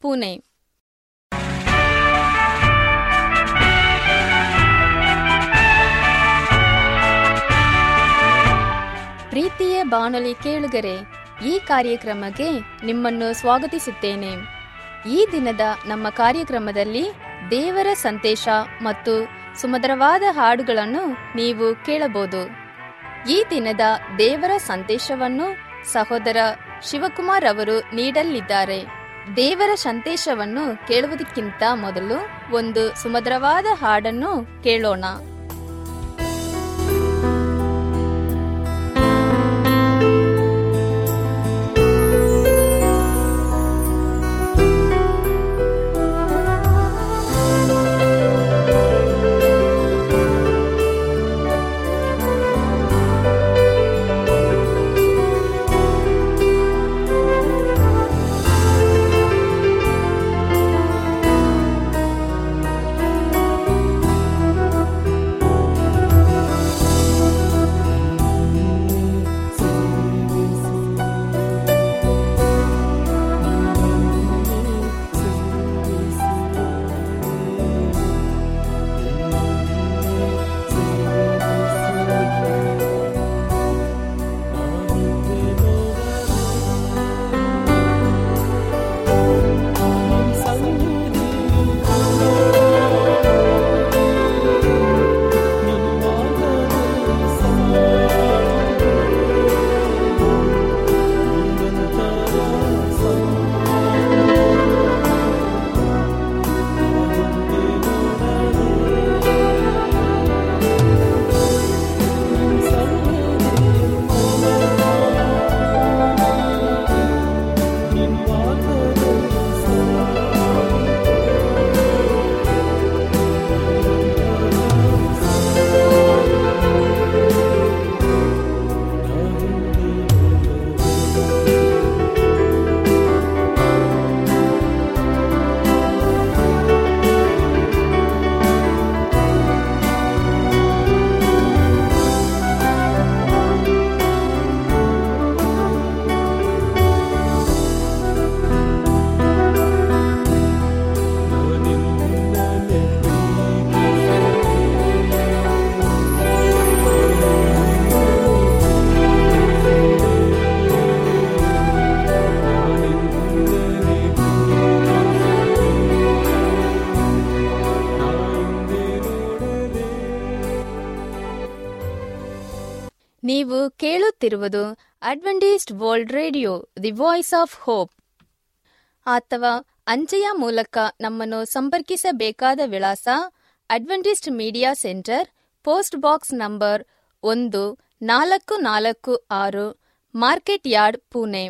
Pune. ಪ್ರೀತಿಯ ಬಾನುಲಿ ಕೇಳುಗರೆ, ಈ ಕಾರ್ಯಕ್ರಮಕ್ಕೆ ನಿಮ್ಮನ್ನು ಸ್ವಾಗತಿಸುತ್ತೇನೆ. ಈ ದಿನದ ನಮ್ಮ ಕಾರ್ಯಕ್ರಮದಲ್ಲಿ ದೇವರ ಸಂದೇಶ ಮತ್ತು ಸುಮಧುರವಾದ ಹಾಡುಗಳನ್ನು ನೀವು ಕೇಳಬಹುದು. ಈ ದಿನದ ದೇವರ ಸಂದೇಶವನ್ನು ಸಹೋದರ ಶಿವಕುಮಾರ್ ಅವರು ನೀಡಲಿದ್ದಾರೆ. ದೇವರ ಸಂದೇಶವನ್ನು ಕೇಳುವುದಕ್ಕಿಂತ ಮೊದಲು ಒಂದು ಸುಮಧುರವಾದ ಹಾಡನ್ನು ಕೇಳೋಣ. ಕೇಳುತ್ತಿರುವುದು Adventist World Radio the Voice of Hope ಅಥವಾ ಅಂಚೆಯ ಮೂಲಕ ನಮ್ಮನ್ನು ಸಂಪರ್ಕಿಸಬೇಕಾದ ವಿಳಾಸ Adventist media centre post box number ಒಂದು ನಾಲ್ಕು ನಾಲ್ಕು ಆರು ಮಾರ್ಕೆಟ್ ಯಾರ್ಡ್ ಪುಣೆ.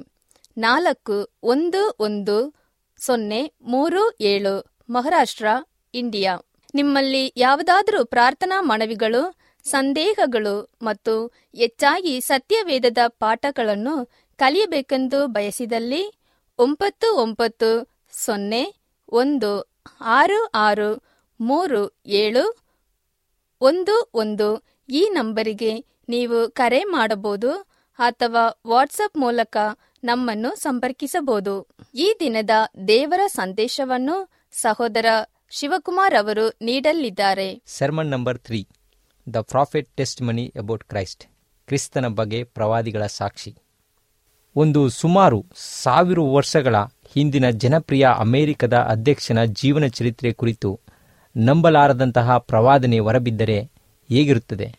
ನಾಲ್ಕು ಒಂದು ಒಂದು ಸೊನ್ನೆ ಮೂರು ಏಳು, ಮಹಾರಾಷ್ಟ್ರ ಇಂಡಿಯಾ ನಿಮ್ಮಲ್ಲಿ ಯಾವುದಾದರೂ ಪ್ರಾರ್ಥನಾ ಮನವಿಗಳು ಸಂದೇಹಗಳು ಮತ್ತು ಹೆಚ್ಚಾಗಿ ಸತ್ಯವೇದದ ಪಾಠಗಳನ್ನು ಕಲಿಯಬೇಕೆಂದು ಬಯಸಿದಲ್ಲಿ ಒಂಬತ್ತು ಒಂಬತ್ತು ಸೊನ್ನೆ ಒಂದು ಆರು ಆರು ಮೂರು ಏಳು ಒಂದು ಒಂದು ಈ ನಂಬರಿಗೆ ನೀವು ಕರೆ ಮಾಡಬಹುದು ಅಥವಾ ವಾಟ್ಸಪ್ ಮೂಲಕ ನಮ್ಮನ್ನು ಸಂಪರ್ಕಿಸಬಹುದು. ಈ ದಿನದ ದೇವರ ಸಂದೇಶವನ್ನು ಸಹೋದರ ಶಿವಕುಮಾರ್ ಅವರು ನೀಡಲಿದ್ದಾರೆ. Sermon number three the prophet testimony about Christ, ಕ್ರಿಸ್ತನ ಬಗ್ಗೆ ಪ್ರವಾದಿಗಳ ಸಾಕ್ಷಿ. ಒಂದು ಸುಮಾರು ಸಾವಿರ ವರ್ಷಗಳ ಹಿಂದಿನ ಜನಪ್ರಿಯ ಅಮೆರಿಕದ ಅಧ್ಯಕ್ಷನ ಜೀವನ ಚರಿತ್ರೆ ಕುರಿತು ನಂಬಲಾರದಂತಹ ಪ್ರವಾದನೆ ಹೊರಬಿದ್ದರೆ ಹೇಗಿರುತ್ತದೆ?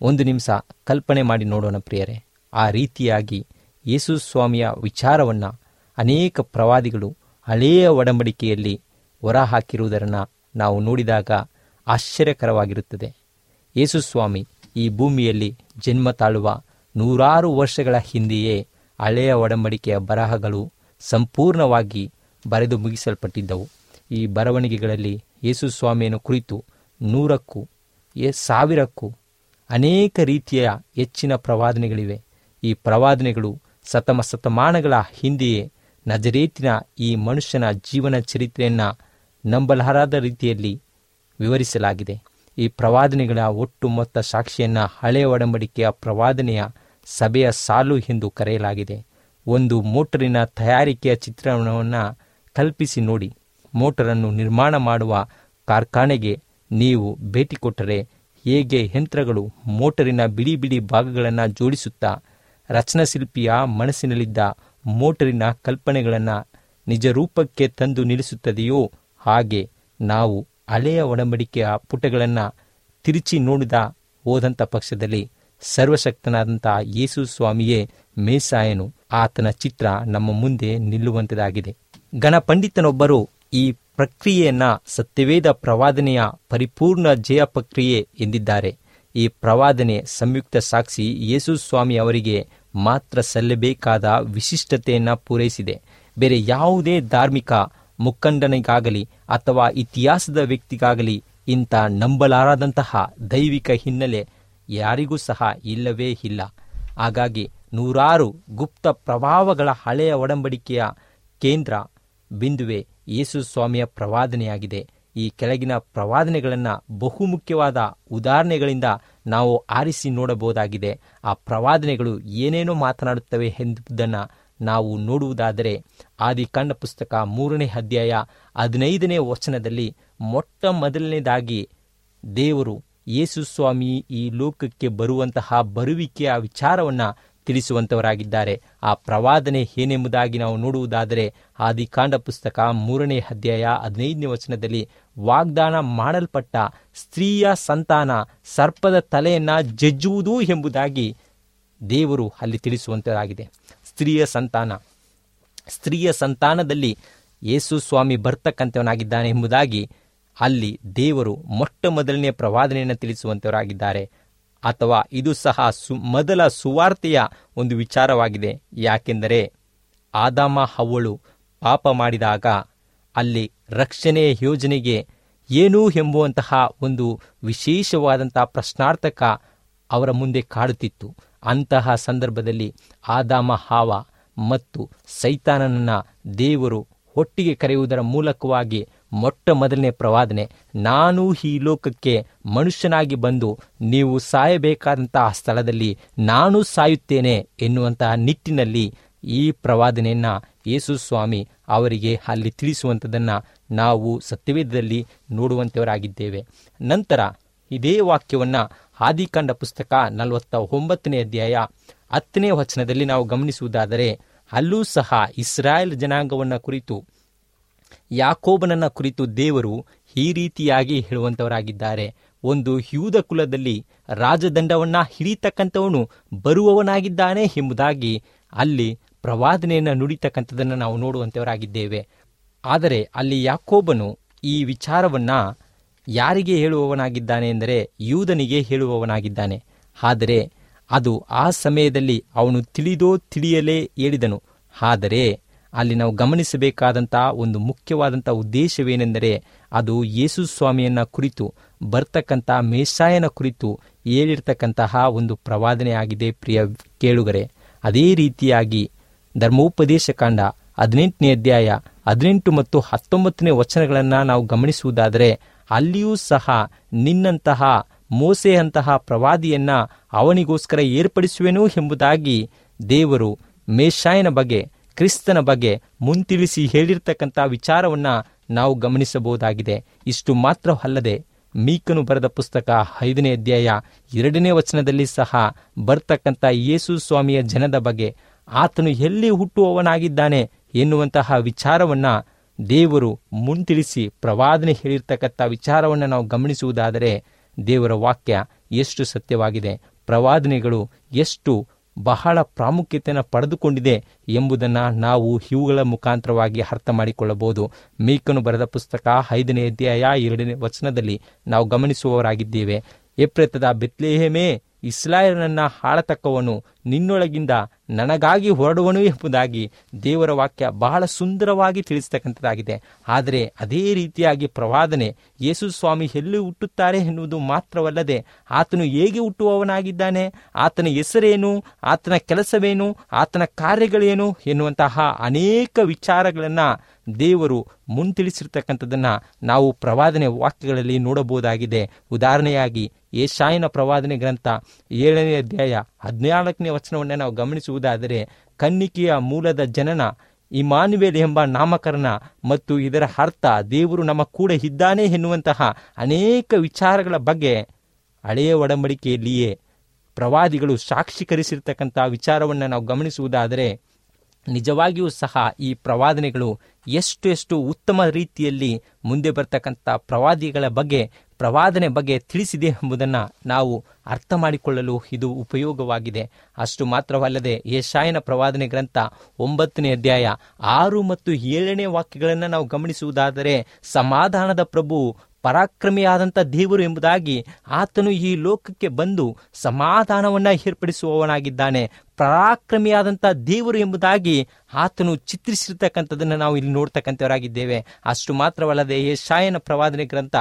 ಒಂದು ನಿಮಿಷ ಕಲ್ಪನೆ ಮಾಡಿ ನೋಡೋಣ ಪ್ರಿಯರೇ. ಆ ರೀತಿಯಾಗಿ ಯೇಸು ಸ್ವಾಮಿಯ ವಿಚಾರವನ್ನು ಅನೇಕ ಪ್ರವಾದಿಗಳು ಹಳೆಯ ಒಡಂಬಡಿಕೆಯಲ್ಲಿ ಹೊರಹಾಕಿರುವುದನ್ನು ನಾವು ನೋಡಿದಾಗ ಆಶ್ಚರ್ಯಕರವಾಗಿರುತ್ತದೆ. ಯೇಸುಸ್ವಾಮಿ ಈ ಭೂಮಿಯಲ್ಲಿ ಜನ್ಮ ತಾಳುವ ನೂರಾರು ವರ್ಷಗಳ ಹಿಂದೆಯೇ ಹಳೆಯ ಒಡಂಬಡಿಕೆಯ ಬರಹಗಳು ಸಂಪೂರ್ಣವಾಗಿ ಬರೆದು ಮುಗಿಸಲ್ಪಟ್ಟಿದ್ದವು. ಈ ಬರವಣಿಗೆಗಳಲ್ಲಿ ಯೇಸು ಸ್ವಾಮಿಯನ್ನು ಕುರಿತು ನೂರಕ್ಕೂ, ಎ, ಸಾವಿರಕ್ಕೂ ಅನೇಕ ರೀತಿಯ ಹೆಚ್ಚಿನ ಪ್ರವಾದನೆಗಳಿವೆ. ಈ ಪ್ರವಾದನೆಗಳು ಸತಮ ಶತಮಾನಗಳ ಹಿಂದೆಯೇ ನಜರೇತಿನ ಈ ಮನುಷ್ಯನ ಜೀವನ ಚರಿತ್ರೆಯನ್ನು ನಂಬಲಾರದ ರೀತಿಯಲ್ಲಿ ವಿವರಿಸಲಾಗಿದೆ. ಈ ಪ್ರವಾದನೆಗಳ ಒಟ್ಟು ಮೊತ್ತ ಸಾಕ್ಷಿಯನ್ನು ಹಳೆಯ ಒಡಂಬಡಿಕೆಯ ಪ್ರವಾದನೆಯ ಸಭೆಯ ಸಾಲು ಎಂದು ಕರೆಯಲಾಗಿದೆ. ಒಂದು ಮೋಟರಿನ ತಯಾರಿಕೆಯ ಚಿತ್ರಣವನ್ನು ಕಲ್ಪಿಸಿ ನೋಡಿ. ಮೋಟರನ್ನು ನಿರ್ಮಾಣ ಮಾಡುವ ಕಾರ್ಖಾನೆಗೆ ನೀವು ಭೇಟಿ ಕೊಟ್ಟರೆ ಹೇಗೆ ಯಂತ್ರಗಳು ಮೋಟರಿನ ಬಿಡಿ ಬಿಡಿ ಭಾಗಗಳನ್ನು ಜೋಡಿಸುತ್ತಾ, ರಚನಾಶಿಲ್ಪಿಯ ಮನಸ್ಸಿನಲ್ಲಿದ್ದ ಮೋಟರಿನ ಕಲ್ಪನೆಗಳನ್ನು ನಿಜ ರೂಪಕ್ಕೆ ತಂದು ನಿಲ್ಲಿಸುತ್ತದೆಯೋ ಹಾಗೆ ನಾವು ಹಳೆಯ ಒಡಂಬಡಿಕೆಯ ಪುಟಗಳನ್ನು ತಿರುಚಿ ನೋಡಿದ ಹೋದಂಥ ಪಕ್ಷದಲ್ಲಿ ಸರ್ವಶಕ್ತನಾದಂಥ ಯೇಸು ಸ್ವಾಮಿಯೇ ಮೇಸಾಯನು, ಆತನ ಚಿತ್ರ ನಮ್ಮ ಮುಂದೆ ನಿಲ್ಲುವಂತದಾಗಿದೆ. ಗಣಪಂಡಿತನೊಬ್ಬರು ಈ ಪ್ರಕ್ರಿಯೆಯನ್ನ ಸತ್ಯವೇದ ಪ್ರವಾದನೆಯ ಪರಿಪೂರ್ಣ ಜಯ ಪ್ರಕ್ರಿಯೆ ಎಂದಿದ್ದಾರೆ. ಈ ಪ್ರವಾದನೆ ಸಂಯುಕ್ತ ಸಾಕ್ಷಿ ಯೇಸು ಸ್ವಾಮಿ ಅವರಿಗೆ ಮಾತ್ರ ಸಲ್ಲಬೇಕಾದ ವಿಶಿಷ್ಟತೆಯನ್ನು ಪೂರೈಸಿದೆ. ಬೇರೆ ಯಾವುದೇ ಧಾರ್ಮಿಕ ಮುಖಂಡನಿಗಾಗಲಿ ಅಥವಾ ಇತಿಹಾಸದ ವ್ಯಕ್ತಿಗಾಗಲಿ ಇಂಥ ನಂಬಲಾರದಂತಹ ದೈವಿಕ ಹಿನ್ನೆಲೆ ಯಾರಿಗೂ ಸಹ ಇಲ್ಲವೇ ಇಲ್ಲ. ಹಾಗಾಗಿ ನೂರಾರು ಗುಪ್ತ ಪ್ರಭಾವಗಳ ಹಳೆಯ ಒಡಂಬಡಿಕೆಯ ಕೇಂದ್ರ ಬಿಂದುವೆ ಯೇಸು ಸ್ವಾಮಿಯ ಪ್ರವಾದನೆಯಾಗಿದೆ. ಈ ಕೆಳಗಿನ ಪ್ರವಾದನೆಗಳನ್ನು ಬಹುಮುಖ್ಯವಾದ ಉದಾಹರಣೆಗಳಿಂದ ನಾವು ಆರಿಸಿ ನೋಡಬಹುದಾಗಿದೆ. ಆ ಪ್ರವಾದನೆಗಳು ಏನೇನೋ ಮಾತನಾಡುತ್ತವೆ ಎಂಬುದನ್ನು ನಾವು ನೋಡುವುದಾದರೆ ಆದಿಕಾಂಡ ಪುಸ್ತಕ ಮೂರನೇ ಅಧ್ಯಾಯ ಹದಿನೈದನೇ ವಚನದಲ್ಲಿ ಮೊಟ್ಟ ಮೊದಲನೇದಾಗಿ ದೇವರು ಯೇಸು ಸ್ವಾಮಿ ಈ ಲೋಕಕ್ಕೆ ಬರುವಂತಹ ಬರುವಿಕೆಯ ವಿಚಾರವನ್ನು ತಿಳಿಸುವಂತವರಾಗಿದ್ದಾರೆ. ಆ ಪ್ರವಾದನೆ ಏನೆಂಬುದಾಗಿ ನಾವು ನೋಡುವುದಾದರೆ ಆದಿಕಾಂಡ ಪುಸ್ತಕ ಮೂರನೇ ಅಧ್ಯಾಯ ಹದಿನೈದನೇ ವಚನದಲ್ಲಿ ವಾಗ್ದಾನ ಮಾಡಲ್ಪಟ್ಟ ಸ್ತ್ರೀಯ ಸಂತಾನ ಸರ್ಪದ ತಲೆಯನ್ನು ಜಜ್ಜುವುದು ಎಂಬುದಾಗಿ ದೇವರು ಅಲ್ಲಿ ತಿಳಿಸುವಂತರಾಗಿದೆ ಸ್ತ್ರೀಯ ಸಂತಾನ. ಸ್ತ್ರೀಯ ಸಂತಾನದಲ್ಲಿ ಯೇಸು ಸ್ವಾಮಿ ಬರ್ತಕ್ಕಂಥವನಾಗಿದ್ದಾನೆ ಎಂಬುದಾಗಿ ಅಲ್ಲಿ ದೇವರು ಮೊಟ್ಟ ಮೊದಲನೆಯ ಪ್ರವಾದನೆಯನ್ನು ತಿಳಿಸುವಂತವರಾಗಿದ್ದಾರೆ ಅಥವಾ ಇದು ಸಹ ಸು, ಮೊದಲ ಸುವಾರ್ತೆಯ ಒಂದು ವಿಚಾರವಾಗಿದೆ. ಯಾಕೆಂದರೆ ಆದಾಮ ಹವ್ವಳು ಪಾಪ ಮಾಡಿದಾಗ ಅಲ್ಲಿ ರಕ್ಷಣೆಯ ಯೋಜನೆಗೆ ಏನು ಎಂಬುವಂತಹ ಒಂದು ವಿಶೇಷವಾದಂತಹ ಪ್ರಶ್ನಾರ್ಥಕ ಅವರ ಮುಂದೆ ಕಾಡುತ್ತಿತ್ತು. ಅಂತಹ ಸಂದರ್ಭದಲ್ಲಿ ಆದಾಮ, ಹಾವ ಮತ್ತು ಸೈತಾನನನ್ನು ದೇವರು ಒಟ್ಟಿಗೆ ಕರೆಯುವುದರ ಮೂಲಕವಾಗಿ ಮೊಟ್ಟ ಮೊದಲನೇ ಪ್ರವಾದನೆ, ನಾನು ಈ ಲೋಕಕ್ಕೆ ಮನುಷ್ಯನಾಗಿ ಬಂದು ನೀವು ಸಾಯಬೇಕಾದಂತಹ ಸ್ಥಳದಲ್ಲಿ ನಾನು ಸಾಯುತ್ತೇನೆ ಎನ್ನುವಂತಹ ನಿಟ್ಟಿನಲ್ಲಿ ಈ ಪ್ರವಾದನೆಯನ್ನು ಯೇಸು ಸ್ವಾಮಿ ಅವರಿಗೆ ಅಲ್ಲಿ ತಿಳಿಸುವಂಥದ್ದನ್ನು ನಾವು ಸತ್ಯವೇದದಲ್ಲಿ ನೋಡುವಂಥವರಾಗಿದ್ದೇವೆ. ನಂತರ ಇದೇ ವಾಕ್ಯವನ್ನು ಆದಿಕಾಂಡ ಪುಸ್ತಕ ನಲವತ್ತ ಒಂಬತ್ತನೇ ಅಧ್ಯಾಯ ಹತ್ತನೇ ವಚನದಲ್ಲಿ ನಾವು ಗಮನಿಸುವುದಾದರೆ, ಅಲ್ಲೂ ಸಹ ಇಸ್ರಾಯೇಲ್ ಜನಾಂಗವನ್ನು ಕುರಿತು, ಯಾಕೋಬನನ್ನ ಕುರಿತು ದೇವರು ಈ ರೀತಿಯಾಗಿ ಹೇಳುವಂತವರಾಗಿದ್ದಾರೆ. ಒಂದು ಯೂದ ಕುಲದಲ್ಲಿ ರಾಜದಂಡವನ್ನ ಹಿಡಿತಕ್ಕಂಥವನು ಬರುವವನಾಗಿದ್ದಾನೆ ಎಂಬುದಾಗಿ ಅಲ್ಲಿ ಪ್ರವಾದನೆಯನ್ನು ನುಡಿತಕ್ಕಂಥದ್ದನ್ನು ನಾವು ನೋಡುವಂತವರಾಗಿದ್ದೇವೆ. ಆದರೆ ಅಲ್ಲಿ ಯಾಕೋಬನು ಈ ವಿಚಾರವನ್ನ ಯಾರಿಗೆ ಹೇಳುವವನಾಗಿದ್ದಾನೆ ಎಂದರೆ ಯೂದನಿಗೆ ಹೇಳುವವನಾಗಿದ್ದಾನೆ. ಆದರೆ ಅದು ಆ ಸಮಯದಲ್ಲಿ ಅವನು ತಿಳಿದೋ ತಿಳಿಯಲೇ ಹೇಳಿದನು. ಆದರೆ ಅಲ್ಲಿ ನಾವು ಗಮನಿಸಬೇಕಾದಂತಹ ಒಂದು ಮುಖ್ಯವಾದಂಥ ಉದ್ದೇಶವೇನೆಂದರೆ ಅದು ಯೇಸು ಸ್ವಾಮಿಯನ್ನ ಕುರಿತು, ಬರ್ತಕ್ಕಂಥ ಮೇಷಾಯನ ಕುರಿತು ಹೇಳಿರ್ತಕ್ಕಂತಹ ಒಂದು ಪ್ರವಾದನೆ ಆಗಿದೆ ಪ್ರಿಯ ಕೇಳುಗರೆ. ಅದೇ ರೀತಿಯಾಗಿ ಧರ್ಮೋಪದೇಶ ಕಾಂಡ ಹದಿನೆಂಟನೇ ಅಧ್ಯಾಯ ಹದಿನೆಂಟು ಮತ್ತು ಹತ್ತೊಂಬತ್ತನೇ ವಚನಗಳನ್ನು ನಾವು ಗಮನಿಸುವುದಾದರೆ ಅಲ್ಲಿಯೂ ಸಹ ನಿನ್ನಂತಹ ಮೋಸೆಯಂತಹ ಪ್ರವಾದಿಯನ್ನ ಅವನಿಗೋಸ್ಕರ ಏರ್ಪಡಿಸುವೆನು ಎಂಬುದಾಗಿ ದೇವರು ಮೇಷಾಯನ ಬಗ್ಗೆ, ಕ್ರಿಸ್ತನ ಬಗ್ಗೆ ಮುಂತಿಳಿಸಿ ಹೇಳಿರ್ತಕ್ಕಂಥ ವಿಚಾರವನ್ನ ನಾವು ಗಮನಿಸಬಹುದಾಗಿದೆ. ಇಷ್ಟು ಮಾತ್ರವಲ್ಲದೆ ಮೀಕನು ಬರೆದ ಪುಸ್ತಕ ಐದನೇ ಅಧ್ಯಾಯ ಎರಡನೇ ವಚನದಲ್ಲಿ ಸಹ ಬರ್ತಕ್ಕಂಥ ಯೇಸು ಸ್ವಾಮಿಯ ಜನದ ಬಗ್ಗೆ, ಆತನು ಎಲ್ಲಿ ಹುಟ್ಟುವವನಾಗಿದ್ದಾನೆ ಎನ್ನುವಂತಹ ವಿಚಾರವನ್ನ ದೇವರು ಮುಂತಿಳಿಸಿ ಪ್ರವಾದನೆ ಹೇಳಿರ್ತಕ್ಕಂಥ ವಿಚಾರವನ್ನು ನಾವು ಗಮನಿಸುವುದಾದರೆ ದೇವರ ವಾಕ್ಯ ಎಷ್ಟು ಸತ್ಯವಾಗಿದೆ, ಪ್ರವಾದನೆಗಳು ಎಷ್ಟು ಬಹಳ ಪ್ರಾಮುಖ್ಯತೆಯನ್ನು ಪಡೆದುಕೊಂಡಿದೆ ಎಂಬುದನ್ನು ನಾವು ಇವುಗಳ ಮುಖಾಂತರವಾಗಿ ಅರ್ಥ ಮಾಡಿಕೊಳ್ಳಬಹುದು. ಮೀಕನು ಬರೆದ ಪುಸ್ತಕ ಐದನೇ ಅಧ್ಯಾಯ ಎರಡನೇ ವಚನದಲ್ಲಿ ನಾವು ಗಮನಿಸುವವರಾಗಿದ್ದೇವೆ. ಎಪ್ರೆತದ ಬೆತ್ಲೇಹೇಮೇ ಇಸ್ರಾಯೇಲನನ್ನ ಹಾಳತಕ್ಕವನು ನಿನ್ನೊಳಗಿಂದ ನನಗಾಗಿ ಹೊರಡುವನು ಎಂಬುದಾಗಿ ದೇವರ ವಾಕ್ಯ ಬಹಳ ಸುಂದರವಾಗಿ ತಿಳಿಸ್ತಕ್ಕಂಥದ್ದಾಗಿದೆ. ಆದರೆ ಅದೇ ರೀತಿಯಾಗಿ ಪ್ರವಾದನೆ ಯೇಸು ಸ್ವಾಮಿ ಎಲ್ಲಿ ಹುಟ್ಟುತ್ತಾರೆ ಎನ್ನುವುದು ಮಾತ್ರವಲ್ಲದೆ ಆತನು ಹೇಗೆ ಹುಟ್ಟುವವನಾಗಿದ್ದಾನೆ, ಆತನ ಹೆಸರೇನು, ಆತನ ಕೆಲಸವೇನು, ಆತನ ಕಾರ್ಯಗಳೇನು ಎನ್ನುವಂತಹ ಅನೇಕ ವಿಚಾರಗಳನ್ನು ದೇವರು ಮುಂತಿಳಿಸಿರ್ತಕ್ಕಂಥದ್ದನ್ನು ನಾವು ಪ್ರವಾದನೆ ವಾಕ್ಯಗಳಲ್ಲಿ ನೋಡಬಹುದಾಗಿದೆ. ಉದಾಹರಣೆಯಾಗಿ ಏಷಾಯನ ಪ್ರವಾದನೆ ಗ್ರಂಥ ಏಳನೇ ಅಧ್ಯಾಯ ಹದಿನಾಲ್ಕನೇ ವಚನವನ್ನು ನಾವು ಗಮನಿಸುವುದಾದರೆ, ಕನ್ನಿಕೆಯ ಮೂಲದ ಜನನ, ಇಮಾನುವೇಲ್ ಎಂಬ ನಾಮಕರಣ ಮತ್ತು ಇದರ ಅರ್ಥ ದೇವರು ನಮ್ಮ ಕೂಡ ಇದ್ದಾನೆ ಎನ್ನುವಂತಹ ಅನೇಕ ವಿಚಾರಗಳ ಬಗ್ಗೆ ಹಳೆಯ ಒಡಂಬಡಿಕೆಯಲ್ಲಿಯೇ ಪ್ರವಾದಿಗಳು ಸಾಕ್ಷೀಕರಿಸಿರ್ತಕ್ಕಂಥ ವಿಚಾರವನ್ನು ನಾವು ಗಮನಿಸುವುದಾದರೆ, ನಿಜವಾಗಿಯೂ ಸಹ ಈ ಪ್ರವಾದನೆಗಳು ಎಷ್ಟು ಎಷ್ಟು ಉತ್ತಮ ರೀತಿಯಲ್ಲಿ ಮುಂದೆ ಬರ್ತಕ್ಕಂಥ ಪ್ರವಾದಿಗಳ ಬಗ್ಗೆ ಪ್ರವಾದನೆ ಬಗ್ಗೆ ತಿಳಿಸಿದೆ ಎಂಬುದನ್ನು ನಾವು ಅರ್ಥ ಮಾಡಿಕೊಳ್ಳಲು ಇದು ಉಪಯೋಗವಾಗಿದೆ. ಅಷ್ಟು ಮಾತ್ರವಲ್ಲದೆ ಯಶಾಯನ ಪ್ರವಾದನೆ ಗ್ರಂಥ ಒಂಬತ್ತನೇ ಅಧ್ಯಾಯ ಆರು ಮತ್ತು ಏಳನೇ ವಾಕ್ಯಗಳನ್ನು ನಾವು ಗಮನಿಸುವುದಾದರೆ ಸಮಾಧಾನದ ಪ್ರಭು ಪರಾಕ್ರಮಿಯಾದಂಥ ದೇವರು ಎಂಬುದಾಗಿ ಆತನು ಈ ಲೋಕಕ್ಕೆ ಬಂದು ಸಮಾಧಾನವನ್ನು ಏರ್ಪಡಿಸುವವನಾಗಿದ್ದಾನೆ. ಪರಾಕ್ರಮಿಯಾದಂಥ ದೇವರು ಎಂಬುದಾಗಿ ಆತನು ಚಿತ್ರಿಸಿರ್ತಕ್ಕಂಥದ್ದನ್ನು ನಾವು ಇಲ್ಲಿ ನೋಡ್ತಕ್ಕಂಥವರಾಗಿದ್ದೇವೆ. ಅಷ್ಟು ಮಾತ್ರವಲ್ಲದೆ ಯಶಾಯನ ಪ್ರವಾದನೆ ಗ್ರಂಥ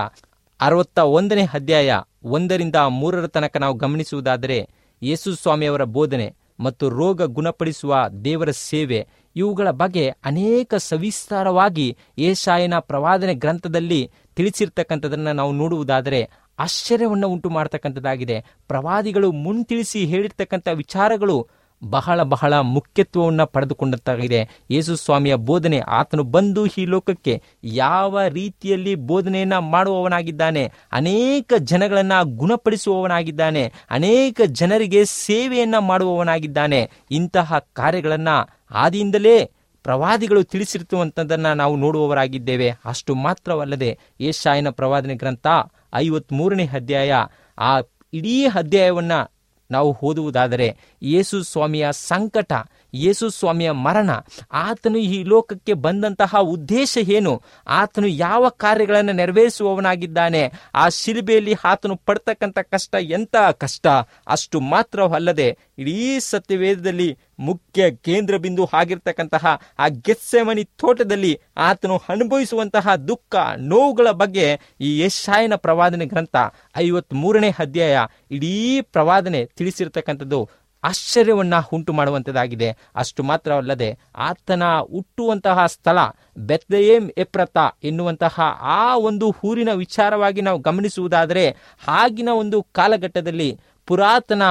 ಅರವತ್ತ ಒಂದನೇ ಅಧ್ಯಾಯ ಒಂದರಿಂದ ಮೂರರ ತನಕ ನಾವು ಗಮನಿಸುವುದಾದರೆ ಯೇಸು ಸ್ವಾಮಿಯವರ ಬೋಧನೆ ಮತ್ತು ರೋಗ ಗುಣಪಡಿಸುವ ದೇವರ ಸೇವೆ ಇವುಗಳ ಬಗ್ಗೆ ಅನೇಕ ಸವಿಸ್ತಾರವಾಗಿ ಏಷಾಯನ ಪ್ರವಾದನೆ ಗ್ರಂಥದಲ್ಲಿ ತಿಳಿಸಿರ್ತಕ್ಕಂಥದನ್ನು ನಾವು ನೋಡುವುದಾದರೆ ಆಶ್ಚರ್ಯವನ್ನು ಉಂಟು ಮಾಡತಕ್ಕಂಥದ್ದಾಗಿದೆ ಪ್ರವಾದಿಗಳು ಮುಂತಿಳಿಸಿ ಹೇಳಿರ್ತಕ್ಕಂಥ ವಿಚಾರಗಳು ಬಹಳ ಬಹಳ ಮುಖ್ಯತ್ವವನ್ನು ಪಡೆದುಕೊಂಡಂತಾಗಿದೆ. ಯೇಸು ಸ್ವಾಮಿಯ ಬೋಧನೆ, ಆತನು ಬಂದು ಈ ಲೋಕಕ್ಕೆ ಯಾವ ರೀತಿಯಲ್ಲಿ ಬೋಧನೆಯನ್ನು ಮಾಡುವವನಾಗಿದ್ದಾನೆ? ಅನೇಕ ಜನಗಳನ್ನು ಗುಣಪಡಿಸುವವನಾಗಿದ್ದಾನೆ. ಅನೇಕ ಜನರಿಗೆ ಸೇವೆಯನ್ನು ಮಾಡುವವನಾಗಿದ್ದಾನೆ. ಇಂತಹ ಕಾರ್ಯಗಳನ್ನು ಆದಿಯಿಂದಲೇ ಪ್ರವಾದಿಗಳು ತಿಳಿಸಿರುವಂಥದ್ದನ್ನು ನಾವು ನೋಡುವವರಾಗಿದ್ದೇವೆ. ಅಷ್ಟು ಮಾತ್ರವಲ್ಲದೆ ಏಷಾಯನ ಪ್ರವಾದನೆ ಗ್ರಂಥ ಐವತ್ಮೂರನೇ ಅಧ್ಯಾಯ, ಆ ಇಡೀ ಅಧ್ಯಾಯವನ್ನು ನಾವು ಓದುವುದಾದರೆ ಯೇಸು ಸ್ವಾಮಿಯ ಸಂಕಟ, ಯೇಸು ಸ್ವಾಮಿಯ ಮರಣ, ಆತನು ಈ ಲೋಕಕ್ಕೆ ಬಂದಂತಹ ಉದ್ದೇಶ ಏನು? ಆತನು ಯಾವ ಕಾರ್ಯಗಳನ್ನು ನೆರವೇರಿಸುವವನಾಗಿದ್ದಾನೆ? ಆ ಶಿಲ್ಬೆಯಲ್ಲಿ ಆತನು ಪಡ್ತಕ್ಕಂಥ ಕಷ್ಟ ಎಂಥ ಕಷ್ಟ? ಅಷ್ಟು ಮಾತ್ರವಲ್ಲದೆ ಇಡೀ ಸತ್ಯವೇದದಲ್ಲಿ ಮುಖ್ಯ ಕೇಂದ್ರ ಬಿಂದು ಆಗಿರ್ತಕ್ಕಂತಹ ಆ ಗೆಸ್ಸೆಮನಿ ತೋಟದಲ್ಲಿ ಆತನು ಅನುಭವಿಸುವಂತಹ ದುಃಖ, ನೋವುಗಳ ಬಗ್ಗೆ ಈ ಯಶಾಯನ ಪ್ರವಾದನೆ ಗ್ರಂಥ ಐವತ್ ಮೂರನೇ ಅಧ್ಯಾಯ ಇಡೀ ಪ್ರವಾದನೆ ತಿಳಿಸಿರ್ತಕ್ಕಂಥದ್ದು. ಆಶ್ಚರ್ಯವನ್ನ ಉಂಟು ಮಾಡುವಂಥದ್ದಾಗಿದೆ ಅಷ್ಟು ಮಾತ್ರವಲ್ಲದೆ ಆತನ ಹುಟ್ಟುವಂತಹ ಸ್ಥಳ ಬೆತ್ಲೆಯೇಮ್ ಎಪ್ರತ ಎನ್ನುವಂತಹ ಆ ಒಂದು ಊರಿನ ವಿಚಾರವಾಗಿ ನಾವು ಗಮನಿಸುವುದಾದರೆ ಆಗಿನ ಒಂದು ಕಾಲಘಟ್ಟದಲ್ಲಿ ಪುರಾತನ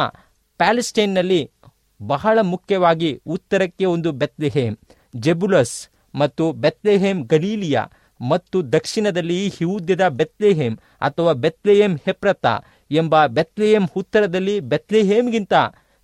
ಪ್ಯಾಲೆಸ್ಟೈನ್ನಲ್ಲಿ ಬಹಳ ಮುಖ್ಯವಾಗಿ ಉತ್ತರಕ್ಕೆ ಒಂದು ಬೆತ್ಲೆಹೇಮ್, ಜೆಬುಲಸ್ ಮತ್ತು ಬೆತ್ಲೆಹೇಮ್ ಗಲೀಲಿಯ ಮತ್ತು ದಕ್ಷಿಣದಲ್ಲಿ ಹಿವುದ್ಯದ ಬೆತ್ಲೆಹೇಮ್ ಅಥವಾ ಬೆತ್ಲೆಹೇಮ್ ಹೆಪ್ರತ ಎಂಬ ಬೆತ್ಲೆಹೇಮ್ ಉತ್ತರದಲ್ಲಿ ಬೆತ್ಲೆಹೇಮ್ಗಿಂತ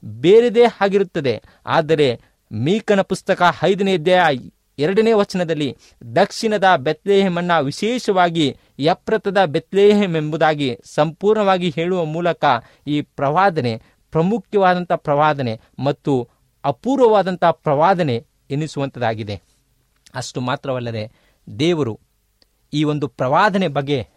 ಬೇರೆದೇ ಆಗಿರುತ್ತದೆ ಆದರೆ ಮೀಕನ ಪುಸ್ತಕ ಐದನೇ ಅಧ್ಯಾಯ ಎರಡನೇ ವಚನದಲ್ಲಿ ದಕ್ಷಿಣದ ಬೆತ್ಲೇಹೆಮನ್ನ ವಿಶೇಷವಾಗಿ ಯಪ್ರತದ ಬೆತ್ಲೇಹೆಮ್ ಎಂಬುದಾಗಿ ಸಂಪೂರ್ಣವಾಗಿ ಹೇಳುವ ಮೂಲಕ ಈ ಪ್ರವಾದನೆ ಪ್ರಮುಖವಾದಂಥ ಪ್ರವಾದನೆ ಮತ್ತು ಅಪೂರ್ವವಾದಂಥ ಪ್ರವಾದನೆ ಎನಿಸುವಂಥದ್ದಾಗಿದೆ. ಅಷ್ಟು ಮಾತ್ರವಲ್ಲದೆ ದೇವರು ಈ ಒಂದು ಪ್ರವಾದನೆ ಬಗ್ಗೆ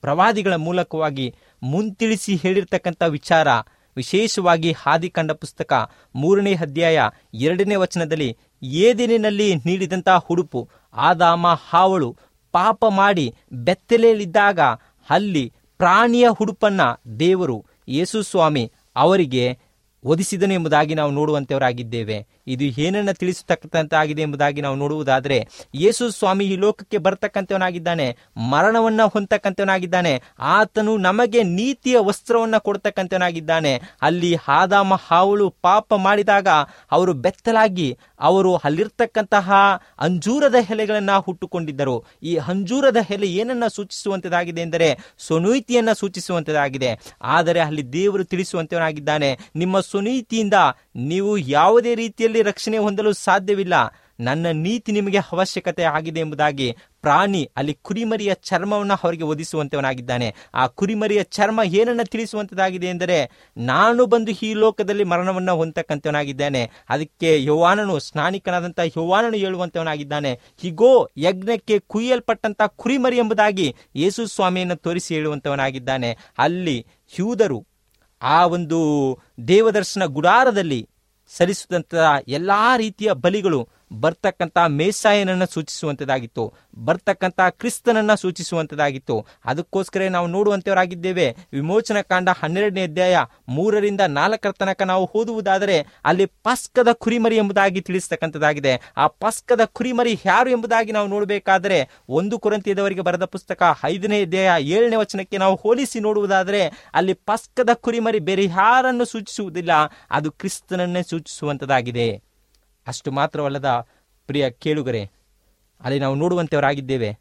ಪ್ರವಾದಿಗಳ ಮೂಲಕವಾಗಿ ಮುಂತಿಳಿಸಿ ಹೇಳಿರ್ತಕ್ಕಂಥ ವಿಚಾರ ವಿಶೇಷವಾಗಿ ಹಾದಿಕಂಡ ಪುಸ್ತಕ ಮೂರನೇ ಅಧ್ಯಾಯ ಎರಡನೇ ವಚನದಲ್ಲಿ, ಏದಿನಿನಲ್ಲಿ ನೀಡಿದಂಥ ಹುಡುಪು, ಆದಾಮ ಹಾವಳು ಪಾಪ ಮಾಡಿ ಬೆತ್ತಲೆಯಲ್ಲಿದ್ದಾಗ ಅಲ್ಲಿ ಪ್ರಾಣಿಯ ಹುಡುಪನ್ನ ದೇವರು ಯೇಸು ಸ್ವಾಮಿ ಅವರಿಗೆ ಒದಿಸಿದನು ಎಂಬುದಾಗಿ ನಾವು ನೋಡುವಂತವರಾಗಿದ್ದೇವೆ. ಇದು ಏನನ್ನ ತಿಳಿಸತಕ್ಕಂತಾಗಿದೆ ಎಂಬುದಾಗಿ ನಾವು ನೋಡುವುದಾದರೆ ಯೇಸು ಸ್ವಾಮಿ ಈ ಲೋಕಕ್ಕೆ ಬರ್ತಕ್ಕಂಥವನಾಗಿದ್ದಾನೆ, ಮರಣವನ್ನ ಹೊಂದತಕ್ಕಂಥವನಾಗಿದ್ದಾನೆ, ಆತನು ನಮಗೆ ನೀತಿಯ ವಸ್ತ್ರವನ್ನ ಕೊಡ್ತಕ್ಕಂಥವನಾಗಿದ್ದಾನೆ. ಅಲ್ಲಿ ಆದಾಮ ಹಾವಳು ಪಾಪ ಮಾಡಿದಾಗ ಅವರು ಬೆತ್ತಲಾಗಿ, ಅವರು ಅಲ್ಲಿರ್ತಕ್ಕಂತಹ ಅಂಜೂರದ ಎಲೆಗಳನ್ನ ಹುಟ್ಟುಕೊಂಡಿದ್ದರು. ಈ ಅಂಜೂರದ ಎಲೆ ಏನನ್ನ ಸೂಚಿಸುವಂತದಾಗಿದೆ ಎಂದರೆ ಸ್ವನೀತಿಯನ್ನ ಸೂಚಿಸುವಂತದಾಗಿದೆ. ಆದರೆ ಅಲ್ಲಿ ದೇವರು ತಿಳಿಸುವಂತವನಾಗಿದ್ದಾನೆ. ನಿಮ್ಮ ಸ್ವನೀತಿಯಿಂದ ನೀವು ಯಾವುದೇ ರೀತಿಯಲ್ಲಿ ರಕ್ಷಣೆ ಹೊಂದಲು ಸಾಧ್ಯವಿಲ್ಲ. ನನ್ನ ನೀತಿ ನಿಮಗೆ ಅವಶ್ಯಕತೆ ಆಗಿದೆ ಎಂಬುದಾಗಿ ಪ್ರಾಣಿ, ಅಲ್ಲಿ ಕುರಿಮರಿಯ ಚರ್ಮವನ್ನು ಅವರಿಗೆ ಒದಿಸುವಂತವನಾಗಿದ್ದಾನೆ ಆ ಕುರಿಮರಿಯ ಚರ್ಮ ಏನನ್ನ ತಿಳಿಸುವಂತದಾಗಿದೆ ಎಂದರೆ, ನಾನು ಬಂದು ಈ ಲೋಕದಲ್ಲಿ ಮರಣವನ್ನು ಹೊಂದತಕ್ಕಂಥವನಾಗಿದ್ದೇನೆ. ಅದಕ್ಕೆ ಯೌವಾನನು ಸ್ನಾನಿಕನಾದಂಥ ಯೌವಾನನು ಹೇಳುವಂತವನಾಗಿದ್ದಾನೆ. ಹೀಗೋ ಯಜ್ಞಕ್ಕೆ ಕುಯ್ಯಲ್ಪಟ್ಟಂಥ ಕುರಿಮರಿ ಎಂಬುದಾಗಿ ಯೇಸು ಸ್ವಾಮಿಯನ್ನು ತೋರಿಸಿ ಹೇಳುವಂತವನಾಗಿದ್ದಾನೆ. ಅಲ್ಲಿ ಯೂದರು ಆ ಒಂದು ದೇವದರ್ಶನ ಗುಡಾರದಲ್ಲಿ ಸಲ್ಲಿಸಿದಂಥ ಎಲ್ಲ ರೀತಿಯ ಬಲಿಗಳು ಬರ್ತಕ್ಕಂಥ ಮೇಸಾಯನನ್ನು ಸೂಚಿಸುವಂಥದ್ದಾಗಿತ್ತು ಬರ್ತಕ್ಕಂಥ ಕ್ರಿಸ್ತನನ್ನು ಸೂಚಿಸುವಂಥದ್ದಾಗಿತ್ತು ಅದಕ್ಕೋಸ್ಕರ ನಾವು ನೋಡುವಂತವರಾಗಿದ್ದೇವೆ. ವಿಮೋಚನಾ ಕಾಂಡ ಹನ್ನೆರಡನೇ ಅಧ್ಯಾಯ ಮೂರರಿಂದ ನಾಲ್ಕರ ತನಕ ನಾವು ಓದುವುದಾದರೆ ಅಲ್ಲಿ ಪಸ್ಕದ ಕುರಿಮರಿ ಎಂಬುದಾಗಿ ತಿಳಿಸ್ತಕ್ಕಂಥದ್ದಾಗಿದೆ. ಆ ಪಸ್ಕದ ಕುರಿಮರಿ ಯಾರು ಎಂಬುದಾಗಿ ನಾವು ನೋಡಬೇಕಾದರೆ ಒಂದು ಕುರಂತಿಯದವರಿಗೆ ಬರೆದ ಪುಸ್ತಕ ಐದನೇ ಅಧ್ಯಾಯ ಏಳನೇ ವಚನಕ್ಕೆ ನಾವು ಹೋಲಿಸಿ ನೋಡುವುದಾದರೆ ಅಲ್ಲಿ ಪಸ್ಕದ ಕುರಿಮರಿ ಬೇರೆ ಯಾರನ್ನು ಸೂಚಿಸುವುದಿಲ್ಲ, ಅದು ಕ್ರಿಸ್ತನನ್ನೇ ಸೂಚಿಸುವಂಥದ್ದಾಗಿದೆ ಅಷ್ಟು ಮಾತ್ರವಲ್ಲದ ಪ್ರಿಯ ಕೇಳುಗರೆ, ಅಲ್ಲಿ ನಾವು ನೋಡುವಂತೆಯವರಾಗಿದ್ದೇವೆ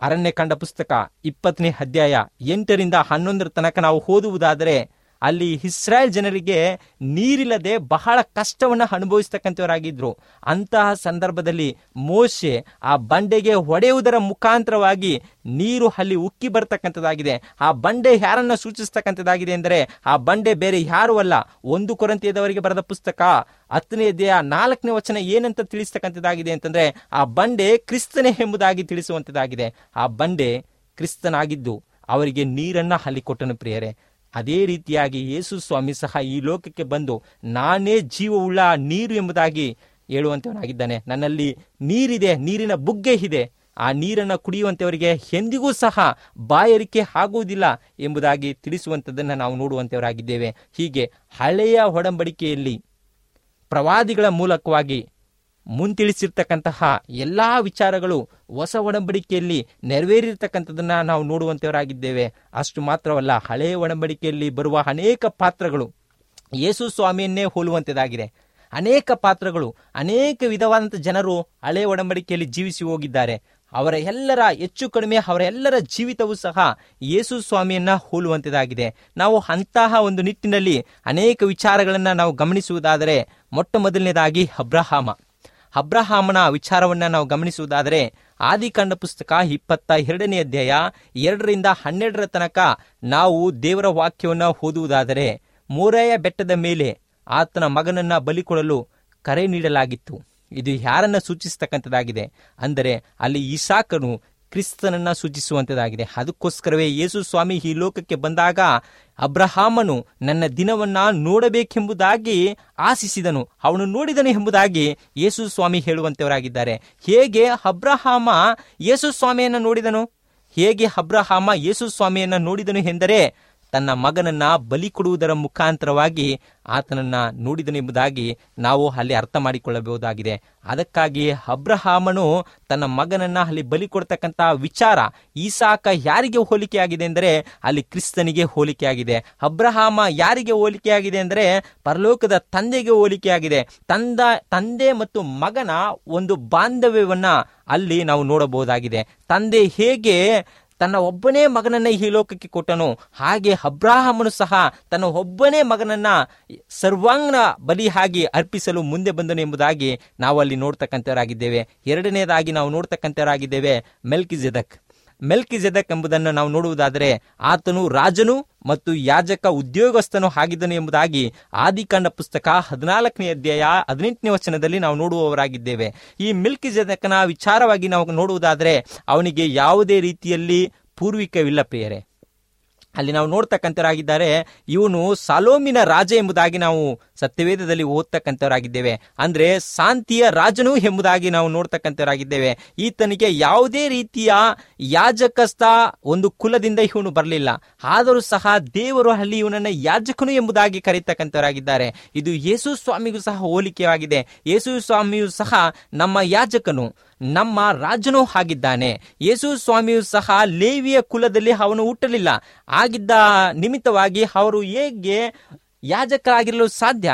ಅರಣ್ಯ ಕಂಡ ಪುಸ್ತಕ ಇಪ್ಪತ್ತನೇ ಅಧ್ಯಾಯ ಎಂಟರಿಂದ ಹನ್ನೊಂದರ ತನಕ ನಾವು ಓದುವುದಾದರೆ ಅಲ್ಲಿ ಇಸ್ರಾಯೇಲ್ ಜನರಿಗೆ ನೀರಿಲ್ಲದೆ ಬಹಳ ಕಷ್ಟವನ್ನು ಅನುಭವಿಸ್ತಕ್ಕಂಥವರಾಗಿದ್ದರು ಅಂತಹ ಸಂದರ್ಭದಲ್ಲಿ ಮೋಶೆ ಆ ಬಂಡೆಗೆ ಹೊಡೆಯುವುದರ ಮುಖಾಂತರವಾಗಿ ನೀರು ಅಲ್ಲಿ ಉಕ್ಕಿ ಬರ್ತಕ್ಕಂಥದ್ದಾಗಿದೆ. ಆ ಬಂಡೆ ಯಾರನ್ನ ಸೂಚಿಸ್ತಕ್ಕಂಥದ್ದಾಗಿದೆ ಎಂದರೆ ಆ ಬಂಡೆ ಬೇರೆ ಯಾರು ಅಲ್ಲ. ಒಂದು ಕೊರಂತಿಯದವರಿಗೆ ಬರೆದ ಪುಸ್ತಕ. ಹತ್ತನೇ ಅಧ್ಯಾಯ ನಾಲ್ಕನೇ ವಚನ ಏನಂತ ತಿಳಿಸ್ತಕ್ಕಂಥದ್ದಾಗಿದೆ ಅಂತಂದ್ರೆ ಆ ಬಂಡೆ ಕ್ರಿಸ್ತನೇ ಎಂಬುದಾಗಿ ತಿಳಿಸುವಂಥದ್ದಾಗಿದೆ. ಆ ಬಂಡೆ ಕ್ರಿಸ್ತನಾಗಿದ್ದು ಅವರಿಗೆ ನೀರನ್ನ ಅಲ್ಲಿ ಕೊಟ್ಟನು ಪ್ರಿಯರೇ. ಅದೇ ರೀತಿಯಾಗಿ ಯೇಸು ಸ್ವಾಮಿ ಸಹ ಈ ಲೋಕಕ್ಕೆ ಬಂದು, ನಾನೇ ಜೀವವುಳ್ಳ ನೀರು ಎಂಬುದಾಗಿ ಹೇಳುವಂತವನಾಗಿದ್ದಾನೆ. ನನ್ನಲ್ಲಿ ನೀರಿದೆ, ನೀರಿನ ಬುಗ್ಗೆ ಇದೆ. ಆ ನೀರನ್ನು ಕುಡಿಯುವಂಥವರಿಗೆ ಎಂದಿಗೂ ಸಹ ಬಾಯರಿಕೆ ಆಗುವುದಿಲ್ಲ ಎಂಬುದಾಗಿ ತಿಳಿಸುವಂಥದ್ದನ್ನು ನಾವು ನೋಡುವಂಥವರಾಗಿದ್ದೇವೆ ಹೀಗೆ ಹಳೆಯ ಒಡಂಬಡಿಕೆಯಲ್ಲಿ ಪ್ರವಾದಿಗಳ ಮೂಲಕವಾಗಿ ಮುಂತಿಳಿಸಿರ್ತಕ್ಕಂತಹ ಎಲ್ಲ ವಿಚಾರಗಳು ಹೊಸ ಒಡಂಬಡಿಕೆಯಲ್ಲಿ ನೆರವೇರಿರ್ತಕ್ಕಂಥದ್ದನ್ನ ನಾವು ನೋಡುವಂತವರಾಗಿದ್ದೇವೆ. ಅಷ್ಟು ಮಾತ್ರವಲ್ಲ ಹಳೆಯ ಒಡಂಬಡಿಕೆಯಲ್ಲಿ ಬರುವ ಅನೇಕ ಪಾತ್ರಗಳು ಯೇಸು ಸ್ವಾಮಿಯನ್ನೇ ಹೋಲುವಂತದಾಗಿದೆ. ಅನೇಕ ಪಾತ್ರಗಳು, ಅನೇಕ ವಿಧವಾದಂಥ ಜನರು ಹಳೆಯ ಒಡಂಬಡಿಕೆಯಲ್ಲಿ ಜೀವಿಸಿ ಹೋಗಿದ್ದಾರೆ. ಅವರ ಎಲ್ಲರ ಹೆಚ್ಚು ಕಡಿಮೆ, ಅವರ ಎಲ್ಲರ ಜೀವಿತವೂ ಸಹ ಯೇಸು ಸ್ವಾಮಿಯನ್ನ ಹೋಲುವಂತದಾಗಿದೆ. ನಾವು ಅಂತಹ ಒಂದು ನಿಟ್ಟಿನಲ್ಲಿ ಅನೇಕ ವಿಚಾರಗಳನ್ನು ನಾವು ಗಮನಿಸುವುದಾದರೆ, ಮೊಟ್ಟ ಮೊದಲನೇದಾಗಿ ಅಬ್ರಹಾಮ. ಅಬ್ರಹಾಮನ ವಿಚಾರವನ್ನ ನಾವು ಗಮನಿಸುವುದಾದರೆ, ಆದಿಕಾಂಡ ಪುಸ್ತಕ ಇಪ್ಪತ್ತ ಎರಡನೇ ಅಧ್ಯಾಯ ಎರಡರಿಂದ ಹನ್ನೆರಡರ ತನಕ ನಾವು ದೇವರ ವಾಕ್ಯವನ್ನು ಓದುವುದಾದರೆ ಮೂರೆಯ ಬೆಟ್ಟದ ಮೇಲೆ ಆತನ ಮಗನನ್ನ ಬಲಿಕೊಡಲು ಕರೆ ನೀಡಲಾಗಿತ್ತು. ಇದು ಯಾರನ್ನ ಸೂಚಿಸತಕ್ಕಂಥದ್ದಾಗಿದೆ? ಅಂದರೆ ಅಲ್ಲಿ ಇಸಾಕನು ಕ್ರಿಸ್ತನನ್ನ ಸೂಚಿಸುವಂಥದ್ದಾಗಿದೆ ಅದಕ್ಕೋಸ್ಕರವೇ ಯೇಸು ಸ್ವಾಮಿ ಈ ಲೋಕಕ್ಕೆ ಬಂದಾಗ ಅಬ್ರಹಾಮನು ನನ್ನ ದಿನವನ್ನ ನೋಡಬೇಕೆಂಬುದಾಗಿ ಆಶಿಸಿದನು. ಅವನು ನೋಡಿದನು ಎಂಬುದಾಗಿ ಯೇಸು ಸ್ವಾಮಿ ಹೇಳುವಂತವರಾಗಿದ್ದಾರೆ. ಹೇಗೆ ಅಬ್ರಹಾಮ ಯೇಸು ಸ್ವಾಮಿಯನ್ನು ನೋಡಿದನು? ಹೇಗೆ ಅಬ್ರಹಾಮ ಯೇಸು ಸ್ವಾಮಿಯನ್ನ ನೋಡಿದನು ಎಂದರೆ ತನ್ನ ಮಗನನ್ನ ಬಲಿ ಕೊಡುವುದರ ಮುಖಾಂತರವಾಗಿ ಆತನನ್ನ ನೋಡಿದನೆಂಬುದಾಗಿ ನಾವು ಅಲ್ಲಿ ಅರ್ಥ ಮಾಡಿಕೊಳ್ಳಬಹುದಾಗಿದೆ. ಅದಕ್ಕಾಗಿ ಅಬ್ರಹಾಮನು ತನ್ನ ಮಗನನ್ನ ಅಲ್ಲಿ ಬಲಿ ಕೊಡ್ತಕ್ಕಂತಹ ವಿಚಾರ ಈಸಾಕ ಯಾರಿಗೆ ಹೋಲಿಕೆಯಾಗಿದೆ ಎಂದರೆ ಅಲ್ಲಿ ಕ್ರಿಸ್ತನಿಗೆ ಹೋಲಿಕೆಯಾಗಿದೆ. ಅಬ್ರಹಾಮ ಯಾರಿಗೆ ಹೋಲಿಕೆಯಾಗಿದೆ ಅಂದರೆ ಪರಲೋಕದ ತಂದೆಗೆ ಹೋಲಿಕೆಯಾಗಿದೆ. ತಂದ, ತಂದೆ ಮತ್ತು ಮಗನ ಒಂದು ಬಾಂಧವ್ಯವನ್ನ ಅಲ್ಲಿ ನಾವು ನೋಡಬಹುದಾಗಿದೆ. ತಂದೆ ಹೇಗೆ ತನ್ನ ಒಬ್ಬನೇ ಮಗನನ್ನ ಈ ಲೋಕಕ್ಕೆ ಕೊಟ್ಟನು. ಹಾಗೆ ಅಬ್ರಾಹಮನು ಸಹ ತನ್ನ ಒಬ್ಬನೇ ಮಗನನ್ನ ಸರ್ವಾಂಗನ ಬಲಿಯಾಗಿ ಅರ್ಪಿಸಲು ಮುಂದೆ ಬಂದನು ಎಂಬುದಾಗಿ ನಾವು ಅಲ್ಲಿ ನೋಡ್ತಕ್ಕಂಥವರಾಗಿದ್ದೇವೆ. ಎರಡನೇದಾಗಿ ನಾವು ನೋಡ್ತಕ್ಕಂಥವರಾಗಿದ್ದೇವೆ ಮೆಲ್ಕಿ ಜೆದಕ್ ಮೆಲ್ಕಿ ಜೆದಕ್ ಎಂಬುದನ್ನು ನಾವು ನೋಡುವುದಾದರೆ, ಆತನು ರಾಜನು ಮತ್ತು ಯಾಜಕ ಉದ್ಯೋಗಸ್ಥನು ಆಗಿದ್ದನು ಎಂಬುದಾಗಿ ಆದಿಕಾಂಡ ಪುಸ್ತಕ ಹದಿನಾಲ್ಕನೇ ಅಧ್ಯಾಯ ಹದಿನೆಂಟನೇ ವಚನದಲ್ಲಿ ನಾವು ನೋಡುವವರಾಗಿದ್ದೇವೆ. ಈ ಮಿಲ್ಕಿ ಜದಕನ ವಿಚಾರವಾಗಿ ನಾವು ನೋಡುವುದಾದರೆ, ಅವನಿಗೆ ಯಾವುದೇ ರೀತಿಯಲ್ಲಿ ಪೂರ್ವಿಕವಿಲ್ಲ ಪ್ರಿಯರೇ. ಅಲ್ಲಿ ನಾವು ನೋಡ್ತಕ್ಕಂಥವರಾಗಿದ್ದಾರೆ. ಇವನು ಸಾಲೋಮಿನ ರಾಜ ಎಂಬುದಾಗಿ ನಾವು ಸತ್ಯವೇದದಲ್ಲಿ ಓದ್ತಕ್ಕಂಥವರಾಗಿದ್ದೇವೆ. ಅಂದ್ರೆ ಶಾಂತಿಯ ರಾಜನು ಎಂಬುದಾಗಿ ನಾವು ನೋಡ್ತಕ್ಕಂಥವರಾಗಿದ್ದೇವೆ. ಈತನಿಗೆ ಯಾವುದೇ ರೀತಿಯ ಯಾಜಕಸ್ಥ ಒಂದು ಕುಲದಿಂದ ಇವನು ಬರಲಿಲ್ಲ. ಆದರೂ ಸಹ ದೇವರು ಅಲ್ಲಿ ಇವನನ್ನ ಯಾಜಕನು ಎಂಬುದಾಗಿ ಕರೀತಕ್ಕಂಥವರಾಗಿದ್ದಾರೆ. ಇದು ಯೇಸು ಸ್ವಾಮಿಗೂ ಸಹ ಹೋಲಿಕೆಯಾಗಿದೆ. ಯೇಸು ಸ್ವಾಮಿಯು ಸಹ ನಮ್ಮ ಯಾಜಕನು. ನಮ್ಮ ರಾಜನೂ ಆಗಿದ್ದಾನೆ ಯೇಸು ಸ್ವಾಮಿಯು ಸಹ ಲೇವಿಯ ಕುಲದಲ್ಲಿ ಅವನು ಹುಟ್ಟಲಿಲ್ಲ. ಆಗಿದ್ದ ನಿಮಿತ್ತವಾಗಿ ಅವರು ಹೇಗೆ ಯಾಜಕರಾಗಿರಲು ಸಾಧ್ಯ?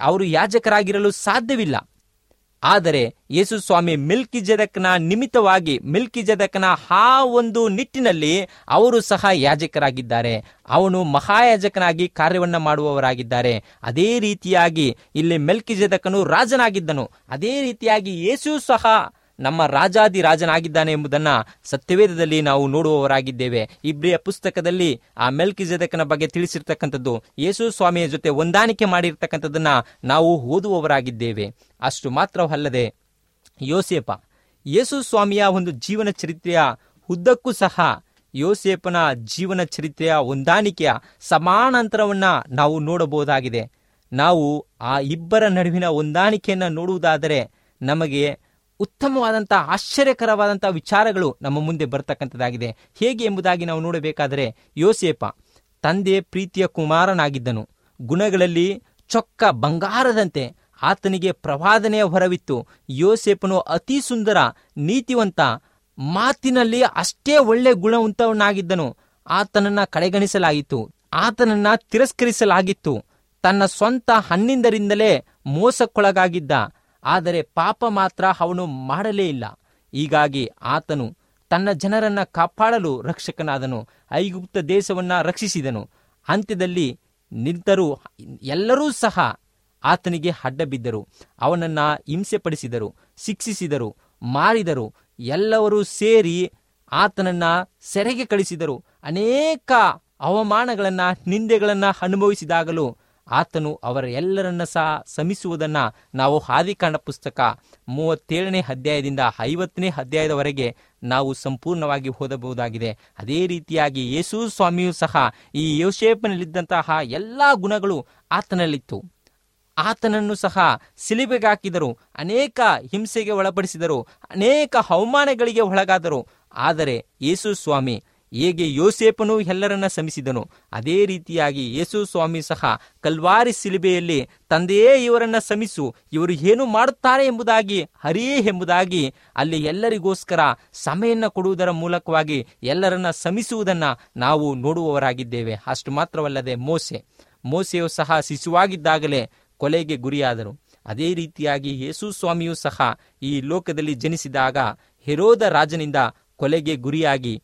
ಅವರು ಯಾಜಕರಾಗಿರಲು ಸಾಧ್ಯವಿಲ್ಲ. ಆದರೆ ಯೇಸು ಸ್ವಾಮಿ ಮಿಲ್ಕಿ ಜದಕ್ನ ನಿಮಿತ್ತವಾಗಿ ಮಿಲ್ಕಿ ಜದಕ್ನ ಆ ಒಂದು ನಿಟ್ಟಿನಲ್ಲಿ ಅವರು ಸಹ ಯಾಜಕರಾಗಿದ್ದಾರೆ. ಅವನು ಮಹಾಯಾಜಕನಾಗಿ ಕಾರ್ಯವನ್ನು ಮಾಡುವವರಾಗಿದ್ದಾರೆ. ಅದೇ ರೀತಿಯಾಗಿ ಇಲ್ಲಿ ಮೆಲ್ಕಿ ಜದಕನು ರಾಜನಾಗಿದ್ದನು. ಅದೇ ರೀತಿಯಾಗಿ ಯೇಸು ಸಹ ನಮ್ಮ ರಾಜಾದಿ ರಾಜನಾಗಿದ್ದಾನೆ ಎಂಬುದನ್ನ ಸತ್ಯವೇದದಲ್ಲಿ ನಾವು ನೋಡುವವರಾಗಿದ್ದೇವೆ. ಇಬ್ರಿಯ ಪುಸ್ತಕದಲ್ಲಿ ಆ ಮೆಲ್ಕಿ ಜದಕನ ಬಗ್ಗೆ ತಿಳಿಸಿರ್ತಕ್ಕಂಥದ್ದು, ಯೇಸು ಸ್ವಾಮಿಯ ಜೊತೆ ಹೊಂದಾಣಿಕೆ ಮಾಡಿರ್ತಕ್ಕಂಥದ್ದನ್ನ ನಾವು ಓದುವವರಾಗಿದ್ದೇವೆ. ಅಷ್ಟು ಮಾತ್ರವಲ್ಲದೆ, ಯೋಸೇಪ, ಯೇಸು ಸ್ವಾಮಿಯ ಒಂದು ಜೀವನ ಚರಿತ್ರೆಯ ಉದ್ದಕ್ಕೂ ಸಹ ಯೋಸೇಪನ ಜೀವನ ಚರಿತ್ರೆಯ ಹೊಂದಾಣಿಕೆಯ ಸಮಾನಾಂತರವನ್ನು ನಾವು ನೋಡಬಹುದಾಗಿದೆ. ನಾವು ಆ ಇಬ್ಬರ ನಡುವಿನ ಹೊಂದಾಣಿಕೆಯನ್ನು ನೋಡುವುದಾದರೆ ನಮಗೆ ಉತ್ತಮವಾದಂತಹ ಆಶ್ಚರ್ಯಕರವಾದಂಥ ವಿಚಾರಗಳು ನಮ್ಮ ಮುಂದೆ ಬರ್ತಕ್ಕಂಥದ್ದಾಗಿದೆ. ಹೇಗೆ ಎಂಬುದಾಗಿ ನಾವು ನೋಡಬೇಕಾದರೆ ಯೋಸೇಪ ತಂದೆ ಪ್ರೀತಿಯ ಕುಮಾರನಾಗಿದ್ದನು. ಗುಣಗಳಲ್ಲಿ ಚೊಕ್ಕ ಬಂಗಾರದಂತೆ ಆತನಿಗೆ ಪ್ರವಾದನೆಯ ಹೊರವಿತ್ತು ಯೋಸೇಪನು ಅತಿ ಸುಂದರ, ನೀತಿವಂತ, ಮಾತಿನಲ್ಲಿ ಅಷ್ಟೇ ಒಳ್ಳೆ ಗುಣವಂತವನಾಗಿದ್ದನು. ಆತನನ್ನ ಕಡೆಗಣಿಸಲಾಗಿತ್ತು ಆತನನ್ನ ತಿರಸ್ಕರಿಸಲಾಗಿತ್ತು. ತನ್ನ ಸ್ವಂತ ಹಣ್ಣಿಂದರಿಂದಲೇ ಮೋಸಕ್ಕೊಳಗಾಗಿದ್ದ. ಆದರೆ ಪಾಪ ಮಾತ್ರ ಅವನು ಮಾಡಲೇ ಇಲ್ಲ. ಹೀಗಾಗಿ ಆತನು ತನ್ನ ಜನರನ್ನ ಕಾಪಾಡಲು ರಕ್ಷಕನಾದನು. ಐಗುಪ್ತ ದೇಶವನ್ನ ರಕ್ಷಿಸಿದನು. ಅಂತ್ಯದಲ್ಲಿ ನಿಂತರೂ ಎಲ್ಲರೂ ಸಹ ಆತನಿಗೆ ಅಡ್ಡ ಬಿದ್ದರು ಅವನನ್ನ ಹಿಂಸೆಪಡಿಸಿದರು, ಶಿಕ್ಷಿಸಿದರು, ಮಾರಿದರು. ಎಲ್ಲವರೂ ಸೇರಿ ಆತನನ್ನ ಸೆರೆಗೆ ಕಳಿಸಿದರು. ಅನೇಕ ಅವಮಾನಗಳನ್ನ, ನಿಂದೆಗಳನ್ನ ಅನುಭವಿಸಿದಾಗಲೂ ಆತನು ಅವರ ಎಲ್ಲರನ್ನ ಸಹ ಸಮಿಸುವುದನ್ನ ನಾವು ಹಾದಿಕಾಂಡ ಪುಸ್ತಕ ಮೂವತ್ತೇಳನೇ ಅಧ್ಯಾಯದಿಂದ ಐವತ್ತನೇ ಅಧ್ಯಾಯದವರೆಗೆ ನಾವು ಸಂಪೂರ್ಣವಾಗಿ ಓದಬಹುದಾಗಿದೆ. ಅದೇ ರೀತಿಯಾಗಿ ಯೇಸು ಸ್ವಾಮಿಯೂ ಸಹ ಈ ಯೋಶೇಪನಲ್ಲಿದ್ದಂತಹ ಎಲ್ಲಾ ಗುಣಗಳು ಆತನಲ್ಲಿತ್ತು. ಆತನನ್ನು ಸಹ ಸಿಲಿಬೆಗೆ ಹಾಕಿದರು, ಅನೇಕ ಹಿಂಸೆಗೆ ಒಳಪಡಿಸಿದರು, ಅನೇಕ ಅವಮಾನಗಳಿಗೆ ಒಳಗಾದರು. ಆದರೆ ಯೇಸು ಸ್ವಾಮಿ ಹೇಗೆ ಯೋಸೇಪನು ಎಲ್ಲರನ್ನ ಸಮಿಸಿದನು ಅದೇ ರೀತಿಯಾಗಿ ಯೇಸು ಸ್ವಾಮಿ ಸಹ ಕಲ್ವಾರಿ ಸಿಲಿಬೆಯಲ್ಲಿ ತಂದೆಯೇ ಇವರನ್ನ ಸಮಿಸು ಇವರು ಏನು ಮಾಡುತ್ತಾರೆ ಎಂಬುದಾಗಿ ಹರಿಯೇ ಎಂಬುದಾಗಿ ಅಲ್ಲಿ ಎಲ್ಲರಿಗೋಸ್ಕರ ಸಮಯನ್ನ ಕೊಡುವುದರ ಮೂಲಕವಾಗಿ ಎಲ್ಲರನ್ನ ಶಮಿಸುವುದನ್ನ ನಾವು ನೋಡುವವರಾಗಿದ್ದೇವೆ. ಅಷ್ಟು ಮಾತ್ರವಲ್ಲದೆ ಮೋಸೆ. ಮೋಸೆಯು ಸಹ ಶಿಶುವಾಗಿದ್ದಾಗಲೇ ಕೊಲೆಗೆ ಗುರಿಯಾದರು. ಅದೇ ರೀತಿಯಾಗಿ ಯೇಸು ಸ್ವಾಮಿಯೂ ಸಹ ಈ ಲೋಕದಲ್ಲಿ ಜನಿಸಿದಾಗ ಹೆರೋದ ರಾಜನಿಂದ ಕೊಲೆಗೆ ಗುರಿಯಾಗಿ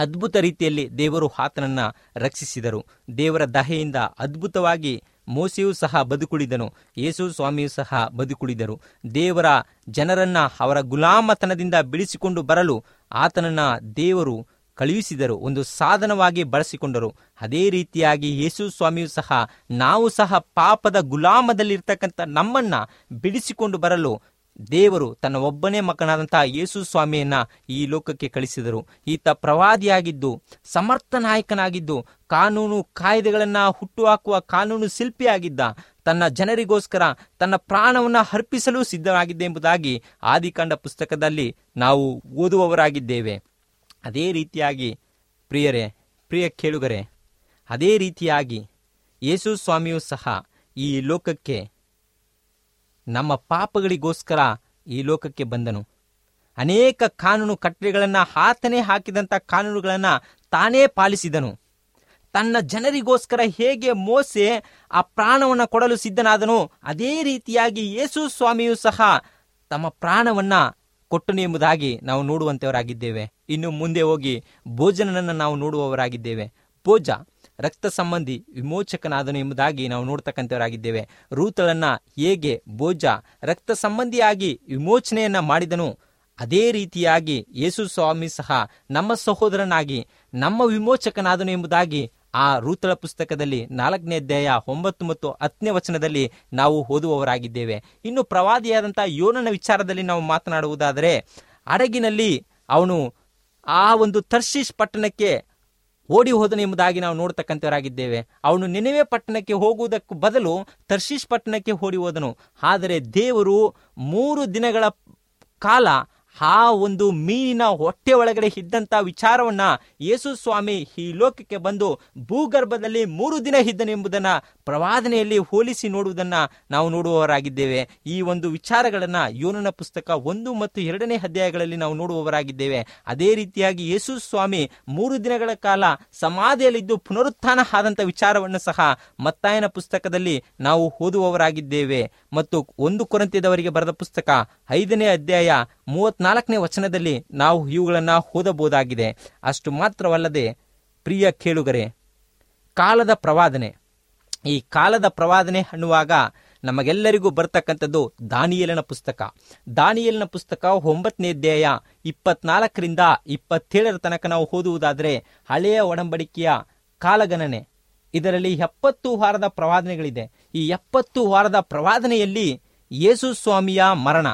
ಅದ್ಭುತ ರೀತಿಯಲ್ಲಿ ದೇವರು ಆತನನ್ನ ರಕ್ಷಿಸಿದರು. ದೇವರ ದಹೆಯಿಂದ ಅದ್ಭುತವಾಗಿ ಮೋಸೆಯೂ ಸಹ ಬದುಕುಳಿದನು. ಯೇಸು ಸ್ವಾಮಿಯೂ ಸಹ ಬದುಕುಳಿದರು. ದೇವರ ಜನರನ್ನ ಅವರ ಗುಲಾಮತನದಿಂದ ಬಿಡಿಸಿಕೊಂಡು ಬರಲು ಆತನನ್ನ ದೇವರು ಕಳುಹಿಸಿದರು. ಒಂದು ಸಾಧನವಾಗಿ ಬಳಸಿಕೊಂಡರು. ಅದೇ ರೀತಿಯಾಗಿ ಯೇಸು ಸ್ವಾಮಿಯೂ ಸಹ ನಾವು ಸಹ ಪಾಪದ ಗುಲಾಮದಲ್ಲಿರ್ತಕ್ಕಂಥ ನಮ್ಮನ್ನ ಬಿಡಿಸಿಕೊಂಡು ಬರಲು ದೇವರು ತನ್ನ ಒಬ್ಬನೇ ಮಗನಾದಂತಹ ಯೇಸು ಸ್ವಾಮಿಯನ್ನ ಈ ಲೋಕಕ್ಕೆ ಕಳಿಸಿದರು. ಈತ ಪ್ರವಾದಿಯಾಗಿದ್ದು, ಸಮರ್ಥ ನಾಯಕನಾಗಿದ್ದು, ಕಾನೂನು ಕಾಯ್ದೆಗಳನ್ನ ಹುಟ್ಟುಹಾಕುವ ಕಾನೂನು ಶಿಲ್ಪಿಯಾಗಿದ್ದ, ತನ್ನ ಜನರಿಗೋಸ್ಕರ ತನ್ನ ಪ್ರಾಣವನ್ನ ಅರ್ಪಿಸಲು ಸಿದ್ಧನಾಗಿದ್ದ ಎಂಬುದಾಗಿ ಆದಿಕಾಂಡ ಪುಸ್ತಕದಲ್ಲಿ ನಾವು ಓದುವವರಾಗಿದ್ದೇವೆ. ಅದೇ ರೀತಿಯಾಗಿ ಪ್ರಿಯರೇ, ಪ್ರಿಯ ಕೇಳುಗರೆ, ಅದೇ ರೀತಿಯಾಗಿ ಯೇಸು ಸ್ವಾಮಿಯೂ ಸಹ ಈ ಲೋಕಕ್ಕೆ ನಮ್ಮ ಪಾಪಗಳಿಗೋಸ್ಕರ ಈ ಲೋಕಕ್ಕೆ ಬಂದನು. ಅನೇಕ ಕಾನೂನು ಕಟ್ಟಳೆಗಳನ್ನು ಆತನೇ ಹಾಕಿದಂಥ ಕಾನೂನುಗಳನ್ನು ತಾನೇ ಪಾಲಿಸಿದನು. ತನ್ನ ಜನರಿಗೋಸ್ಕರ ಹೇಗೆ ಮೋಸೆ ಆ ಪ್ರಾಣವನ್ನು ಕೊಡಲು ಸಿದ್ಧನಾದನು ಅದೇ ರೀತಿಯಾಗಿ ಯೇಸು ಸ್ವಾಮಿಯು ಸಹ ತಮ್ಮ ಪ್ರಾಣವನ್ನು ಕೊಟ್ಟನು ಎಂಬುದಾಗಿ ನಾವು ನೋಡುವಂತವರಾಗಿದ್ದೇವೆ. ಇನ್ನು ಮುಂದೆ ಹೋಗಿ ಭೋಜನನನ್ನು ನಾವು ನೋಡುವವರಾಗಿದ್ದೇವೆ. ಭೋಜ. ರಕ್ತ ಸಂಬಂಧಿ ವಿಮೋಚಕನಾದನು ಎಂಬುದಾಗಿ ನಾವು ನೋಡ್ತಕ್ಕಂಥವರಾಗಿದ್ದೇವೆ. ರೂತಳನ್ನ ಹೇಗೆ ಭೋಜ ರಕ್ತ ಸಂಬಂಧಿಯಾಗಿ ವಿಮೋಚನೆಯನ್ನ ಮಾಡಿದನು, ಅದೇ ರೀತಿಯಾಗಿ ಯೇಸು ಸ್ವಾಮಿ ಸಹ ನಮ್ಮ ಸಹೋದರನಾಗಿ, ನಮ್ಮ ವಿಮೋಚಕನಾದನು ಎಂಬುದಾಗಿ ಆ ರೂತಳ ಪುಸ್ತಕದಲ್ಲಿ ನಾಲ್ಕನೇ ಅಧ್ಯಾಯ ಒಂಬತ್ತು ಮತ್ತು ಹತ್ತನೇ ವಚನದಲ್ಲಿ ನಾವು ಓದುವವರಾಗಿದ್ದೇವೆ. ಇನ್ನು ಪ್ರವಾದಿಯಾದಂತಹ ಯೋನನ ವಿಚಾರದಲ್ಲಿ ನಾವು ಮಾತನಾಡುವುದಾದರೆ ಹಡಗಿನಲ್ಲಿ ಅವನು ಆ ಒಂದು ತರ್ಶೀಶ್ ಪಟ್ಟಣಕ್ಕೆ ಓಡಿ ಹೋದನು ಎಂಬುದಾಗಿ ನಾವು ನೋಡ್ತಕ್ಕಂಥವರಾಗಿದ್ದೇವೆ. ಅವನು ನೆನೆವೆ ಪಟ್ಟಣಕ್ಕೆ ಹೋಗುವುದಕ್ಕೂ ಬದಲು ತರ್ಶೀಶ್ ಪಟ್ಟಣಕ್ಕೆ ಓಡಿ ಹೋದನು. ಆದರೆ ದೇವರು ಮೂರು ದಿನಗಳ ಕಾಲ ಆ ಒಂದು ಮೀನಿನ ಹೊಟ್ಟೆ ಒಳಗಡೆ ಇದ್ದಂತ ವಿಚಾರವನ್ನ ಯೇಸು ಸ್ವಾಮಿ ಈ ಲೋಕಕ್ಕೆ ಬಂದು ಭೂಗರ್ಭದಲ್ಲಿ ಮೂರು ದಿನ ಇದ್ದನು ಎಂಬುದನ್ನ ಪ್ರವಾದನೆಯಲ್ಲಿ ಹೋಲಿಸಿ ನೋಡುವುದನ್ನ ನಾವು ನೋಡುವವರಾಗಿದ್ದೇವೆ. ಈ ಒಂದು ವಿಚಾರಗಳನ್ನ ಯೋನನ ಪುಸ್ತಕ ಒಂದು ಮತ್ತು ಎರಡನೇ ಅಧ್ಯಾಯಗಳಲ್ಲಿ ನಾವು ನೋಡುವವರಾಗಿದ್ದೇವೆ. ಅದೇ ರೀತಿಯಾಗಿ ಯೇಸು ಸ್ವಾಮಿ ಮೂರು ದಿನಗಳ ಕಾಲ ಸಮಾಧಿಯಲ್ಲಿದ್ದು ಪುನರುತ್ಥಾನ ಆದಂತ ವಿಚಾರವನ್ನು ಸಹ ಮತ್ತಾಯನ ಪುಸ್ತಕದಲ್ಲಿ ನಾವು ಓದುವವರಾಗಿದ್ದೇವೆ. ಮತ್ತು ಒಂದು ಕೊರಂತಿದವರಿಗೆ ಬರೆದ ಪುಸ್ತಕ ಐದನೇ ಅಧ್ಯಾಯ ಮೂವತ್ನಾಲ್ಕನೇ ವಚನದಲ್ಲಿ ನಾವು ಇವುಗಳನ್ನು ಓದಬಹುದಾಗಿದೆ. ಅಷ್ಟು ಮಾತ್ರವಲ್ಲದೆ, ಪ್ರಿಯ ಕೇಳುಗರೆ, ಕಾಲದ ಪ್ರವಾದನೆ. ಈ ಕಾಲದ ಪ್ರವಾದನೆ ಅನ್ನುವಾಗ ನಮಗೆಲ್ಲರಿಗೂ ಬರ್ತಕ್ಕಂಥದ್ದು ದಾನಿಯೇಲನ ಪುಸ್ತಕ. ದಾನಿಯೇಲನ ಪುಸ್ತಕ ಒಂಬತ್ತನೇ ಅಧ್ಯಾಯ ಇಪ್ಪತ್ನಾಲ್ಕರಿಂದ ಇಪ್ಪತ್ತೇಳರ ತನಕ ನಾವು ಓದುವುದಾದರೆ ಹಳೆಯ ಒಡಂಬಡಿಕೆಯ ಕಾಲಗಣನೆ. ಇದರಲ್ಲಿ ಎಪ್ಪತ್ತು ವಾರದ ಪ್ರವಾದನೆಗಳಿದೆ. ಈ ಎಪ್ಪತ್ತು ವಾರದ ಪ್ರವಾದನೆಯಲ್ಲಿ ಯೇಸು ಸ್ವಾಮಿಯ ಮರಣ,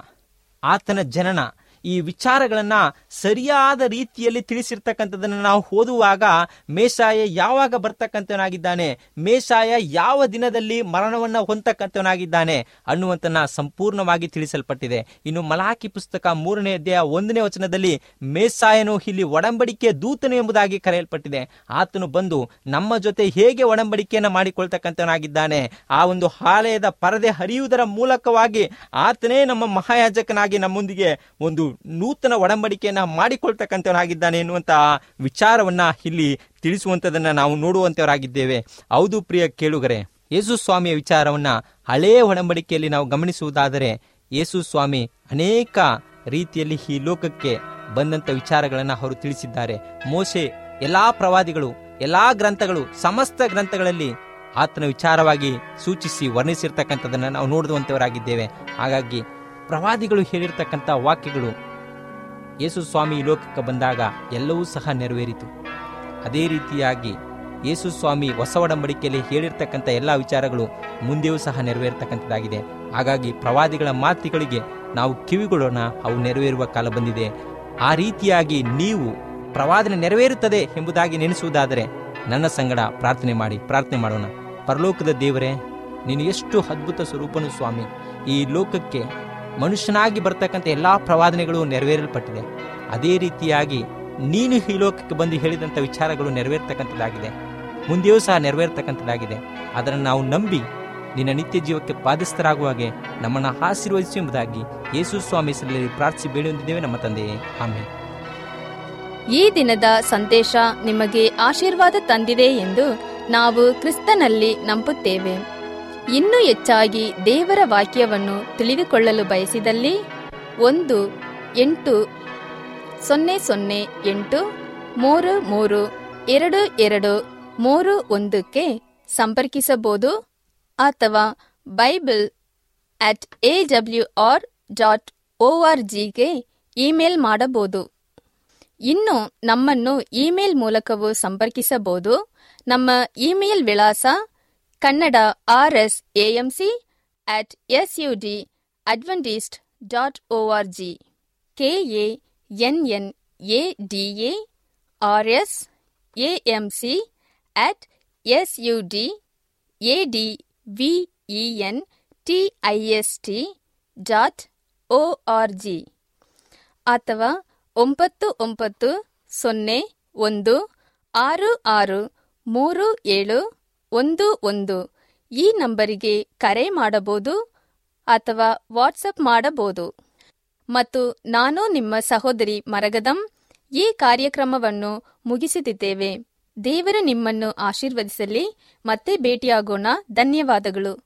ಆತನ ಜನನ ಈ ವಿಚಾರಗಳನ್ನ ಸರಿಯಾದ ರೀತಿಯಲ್ಲಿ ತಿಳಿಸಿರ್ತಕ್ಕಂಥದ್ದನ್ನು ನಾವು ಓದುವಾಗ ಮೇಷಾಯ ಯಾವಾಗ ಬರ್ತಕ್ಕಂಥವನಾಗಿದ್ದಾನೆ, ಮೇಷಾಯ ಯಾವ ದಿನದಲ್ಲಿ ಮರಣವನ್ನ ಹೊಂದಕ್ಕಂಥವನಾಗಿದ್ದಾನೆ ಅನ್ನುವಂತನ್ನ ಸಂಪೂರ್ಣವಾಗಿ ತಿಳಿಸಲ್ಪಟ್ಟಿದೆ. ಇನ್ನು ಮಲಾಕಿ ಪುಸ್ತಕ ಮೂರನೇ ಅಧ್ಯಾಯ ಒಂದನೇ ವಚನದಲ್ಲಿ ಮೇಸಾಯನು ಇಲ್ಲಿ ಒಡಂಬಡಿಕೆ ದೂತನು ಎಂಬುದಾಗಿ ಕರೆಯಲ್ಪಟ್ಟಿದೆ. ಆತನು ಬಂದು ನಮ್ಮ ಜೊತೆ ಹೇಗೆ ಒಡಂಬಡಿಕೆಯನ್ನು ಮಾಡಿಕೊಳ್ತಕ್ಕಂಥವನಾಗಿದ್ದಾನೆ, ಆ ಒಂದು ಆಲಯದ ಪರದೆ ಹರಿಯುವುದರ ಮೂಲಕವಾಗಿ ಆತನೇ ನಮ್ಮ ಮಹಾಯಾಜಕನಾಗಿ ನಮ್ಮೊಂದಿಗೆ ಒಂದು ನೂತನ ಒಡಂಬಡಿಕೆಯನ್ನ ಮಾಡಿಕೊಳ್ತಕ್ಕಂಥವನಾಗಿದ್ದಾನೆ ಎನ್ನುವಂತಹ ವಿಚಾರವನ್ನ ಇಲ್ಲಿ ತಿಳಿಸುವಂತದನ್ನ ನಾವು ನೋಡುವಂತವರಾಗಿದ್ದೇವೆ ಹೌದು ಪ್ರಿಯ ಕೇಳುಗರೆ, ಯೇಸು ಸ್ವಾಮಿಯ ವಿಚಾರವನ್ನ ಹಳೆಯ ಒಡಂಬಡಿಕೆಯಲ್ಲಿ ನಾವು ಗಮನಿಸುವುದಾದರೆ, ಯೇಸು ಸ್ವಾಮಿ ಅನೇಕ ರೀತಿಯಲ್ಲಿ ಈ ಲೋಕಕ್ಕೆ ಬಂದಂತ ವಿಚಾರಗಳನ್ನ ಅವರು ತಿಳಿಸಿದ್ದಾರೆ. ಮೋಸೆ ಎಲ್ಲಾ ಪ್ರವಾದಿಗಳು, ಎಲ್ಲಾ ಗ್ರಂಥಗಳು, ಸಮಸ್ತ ಗ್ರಂಥಗಳಲ್ಲಿ ಆತನ ವಿಚಾರವಾಗಿ ಸೂಚಿಸಿ ವರ್ಣಿಸಿರ್ತಕ್ಕಂಥದ್ದನ್ನು ನಾವು ನೋಡುವಂತವರಾಗಿದ್ದೇವೆ ಹಾಗಾಗಿ ಪ್ರವಾದಿಗಳು ಹೇಳಿರ್ತಕ್ಕಂಥ ವಾಕ್ಯಗಳು ಯೇಸು ಸ್ವಾಮಿ ಲೋಕಕ್ಕೆ ಬಂದಾಗ ಎಲ್ಲವೂ ಸಹ ನೆರವೇರಿತು. ಅದೇ ರೀತಿಯಾಗಿ ಯೇಸು ಸ್ವಾಮಿ ಹೊಸ ಒಡಂಬಡಿಕೆಯಲ್ಲಿ ಹೇಳಿರ್ತಕ್ಕಂಥ ಎಲ್ಲ ವಿಚಾರಗಳು ಮುಂದೆಯೂ ಸಹ ನೆರವೇರ್ತಕ್ಕಂಥದ್ದಾಗಿದೆ. ಹಾಗಾಗಿ ಪ್ರವಾದಿಗಳ ಮಾತುಗಳಿಗೆ ನಾವು ಕಿವಿಗೊಳ್ಳೋಣ ಅವು ನೆರವೇರುವ ಕಾಲ ಬಂದಿದೆ. ಆ ರೀತಿಯಾಗಿ ನೀವು ಪ್ರವಾದನೆ ನೆರವೇರುತ್ತದೆ ಎಂಬುದಾಗಿ ನೆನೆಸುವುದಾದರೆ ನನ್ನ ಸಂಗಡ ಪ್ರಾರ್ಥನೆ ಮಾಡಿ, ಪ್ರಾರ್ಥನೆ ಮಾಡೋಣ. ಪರಲೋಕದ ದೇವರೇ, ನೀನು ಎಷ್ಟು ಅದ್ಭುತ ಸ್ವರೂಪನು ಸ್ವಾಮಿ. ಈ ಲೋಕಕ್ಕೆ ಮನುಷ್ಯನಾಗಿ ಬರ್ತಕ್ಕಂಥ ಎಲ್ಲ ಪ್ರವಾದನೆಗಳು ನೆರವೇರಲ್ಪಟ್ಟಿದೆ. ಅದೇ ರೀತಿಯಾಗಿ ನೀನು ಈ ಲೋಕಕ್ಕೆ ಬಂದು ಹೇಳಿದಂಥ ವಿಚಾರಗಳು ನೆರವೇರ್ತಕ್ಕಂಥದ್ದಾಗಿದೆ. ಮುಂದೆಯೂ ಸಹ ನೆರವೇರ್ತಕ್ಕಂಥದ್ದಾಗಿದೆ. ಅದನ್ನು ನಾವು ನಂಬಿ ನಿನ್ನ ನಿತ್ಯ ಜೀವಕ್ಕೆ ಹಾಗೆ ನಮ್ಮನ್ನು ಆಶೀರ್ವದಿಸು ಎಂಬುದಾಗಿ ಯೇಸು ಸ್ವಾಮಿ ಹೆಸರಲ್ಲಿ ಪ್ರಾರ್ಥಿಸಿ ಬೇಡಿ ಹೊಂದಿದ್ದೇವೆ ನಮ್ಮ ತಂದೆಯೇ. ಆಮೇಲೆ ಈ ದಿನದ ಸಂದೇಶ ನಿಮಗೆ ಆಶೀರ್ವಾದ ತಂದಿದೆ ಎಂದು ನಾವು ಕ್ರಿಸ್ತನಲ್ಲಿ ನಂಬುತ್ತೇವೆ. ಇನ್ನೂ ಹೆಚ್ಚಾಗಿ ದೇವರ ವಾಕ್ಯವನ್ನು ತಿಳಿದುಕೊಳ್ಳಲು ಬಯಸಿದಲ್ಲಿ ಒಂದು ಎಂಟು ಸೊನ್ನೆ ಸೊನ್ನೆ ಎಂಟು ಮೂರು ಮೂರು ಎರಡು ಎರಡು ಮೂರು ಒಂದಕ್ಕೆ ಸಂಪರ್ಕಿಸಬಹುದು ಅಥವಾ bible at A W R dot O R ಜಿಗೆ ಇಮೇಲ್ ಮಾಡಬಹುದು. ಇನ್ನು ನಮ್ಮನ್ನು ಇಮೇಲ್ ಮೂಲಕವೂ ಸಂಪರ್ಕಿಸಬಹುದು. ನಮ್ಮ ಇಮೇಲ್ ವಿಳಾಸ Kannada R S AMC at S U D Adventist dot O R G K A N N A D A R S AMC at S U D A D V E N T I S T dot O R G ಅಥವಾ ಒಂಬತ್ತು ಒಂಬತ್ತು ಸೊನ್ನೆ ಒಂದು ಆರು ಆರು ಮೂರು ಏಳು ಒಂದು ಒಂದು. ಈ ನಂಬರಿಗೆ ಕರೆ ಮಾಡಬಹುದು ಅಥವಾ ವಾಟ್ಸಪ್ ಮಾಡಬಹುದು. ಮತ್ತು ನಾನು ನಿಮ್ಮ ಸಹೋದರಿ ಮರಗದಂ, ಈ ಕಾರ್ಯಕ್ರಮವನ್ನು ಮುಗಿಸುತ್ತಿದ್ದೇವೆ ದೇವರು ನಿಮ್ಮನ್ನು ಆಶೀರ್ವದಿಸಲಿ. ಮತ್ತೆ ಭೇಟಿಯಾಗೋಣ. ಧನ್ಯವಾದಗಳು.